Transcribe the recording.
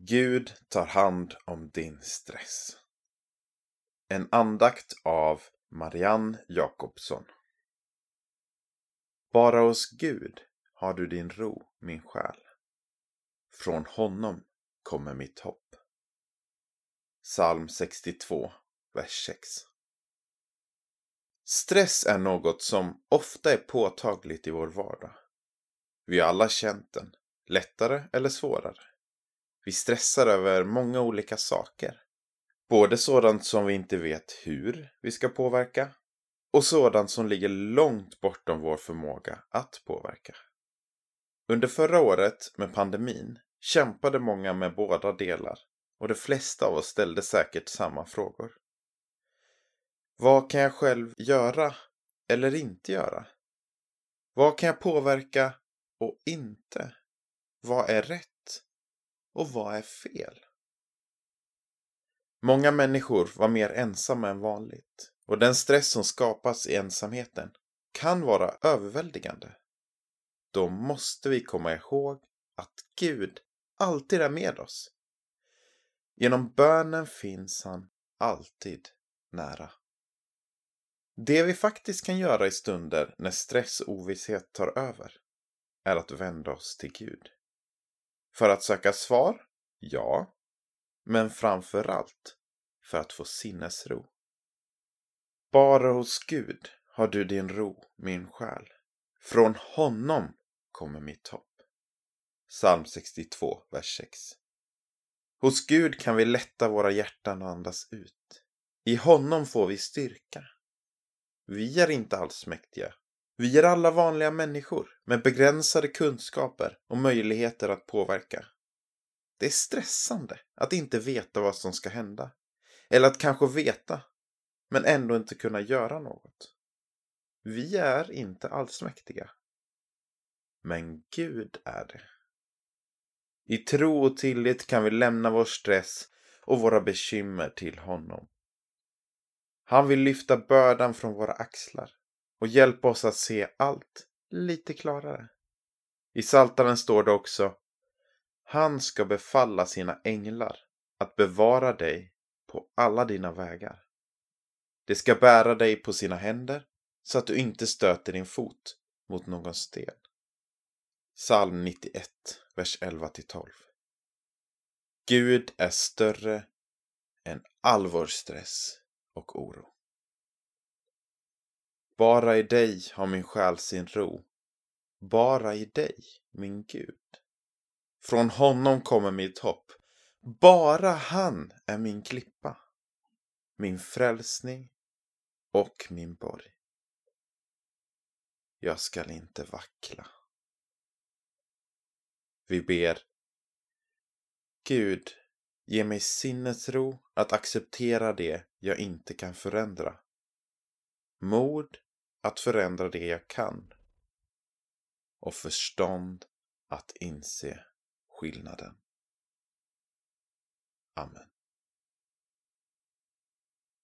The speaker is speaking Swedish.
Gud tar hand om din stress. En andakt av Marianne Jakobsson. Bara hos Gud har du din ro, min själ. Från honom kommer mitt hopp. Psalm 62, vers 6. Stress är något som ofta är påtagligt i vår vardag. Vi har alla känt den, lättare eller svårare. Vi stressar över många olika saker. Både sådant som vi inte vet hur vi ska påverka och sådant som ligger långt bortom vår förmåga att påverka. Under förra året med pandemin kämpade många med båda delar och de flesta av oss ställde säkert samma frågor. Vad kan jag själv göra eller inte göra? Vad kan jag påverka och inte? Vad är rätt och vad är fel? Många människor var mer ensamma än vanligt och den stress som skapas i ensamheten kan vara överväldigande. Då måste vi komma ihåg att Gud alltid är med oss. Genom bönen finns han alltid nära. Det vi faktiskt kan göra i stunder när stress och ovisshet tar över är att vända oss till Gud. För att söka svar? Ja. Men framför allt för att få sinnesro. Bara hos Gud har du din ro, min själ. Från honom kommer mitt hopp. Psalm 62, vers 6. Hos Gud kan vi lätta våra hjärtan och andas ut. I honom får vi styrka. Vi är inte allsmäktiga. Vi är alla vanliga människor med begränsade kunskaper och möjligheter att påverka. Det är stressande att inte veta vad som ska hända. Eller att kanske veta, men ändå inte kunna göra något. Vi är inte allsmäktiga. Men Gud är det. I tro och tillit kan vi lämna vår stress och våra bekymmer till honom. Han vill lyfta bördan från våra axlar och hjälpa oss att se allt lite klarare. I Saltaren står det också Han ska befalla sina änglar att bevara dig på alla dina vägar. De ska bära dig på sina händer så att du inte stöter din fot mot någon sten. Psalm 91, vers 11-12. Gud är större än all vår stress och oro. Bara i dig har min själ sin ro. Bara i dig, min Gud. Från honom kommer mitt hopp. Bara han är min klippa, min frälsning och min borg. Jag skall inte vackla. Vi ber. Gud, ge mig sinnesro att acceptera det jag inte kan förändra. Mod att förändra det jag kan. Och förstånd att inse skillnaden. Amen.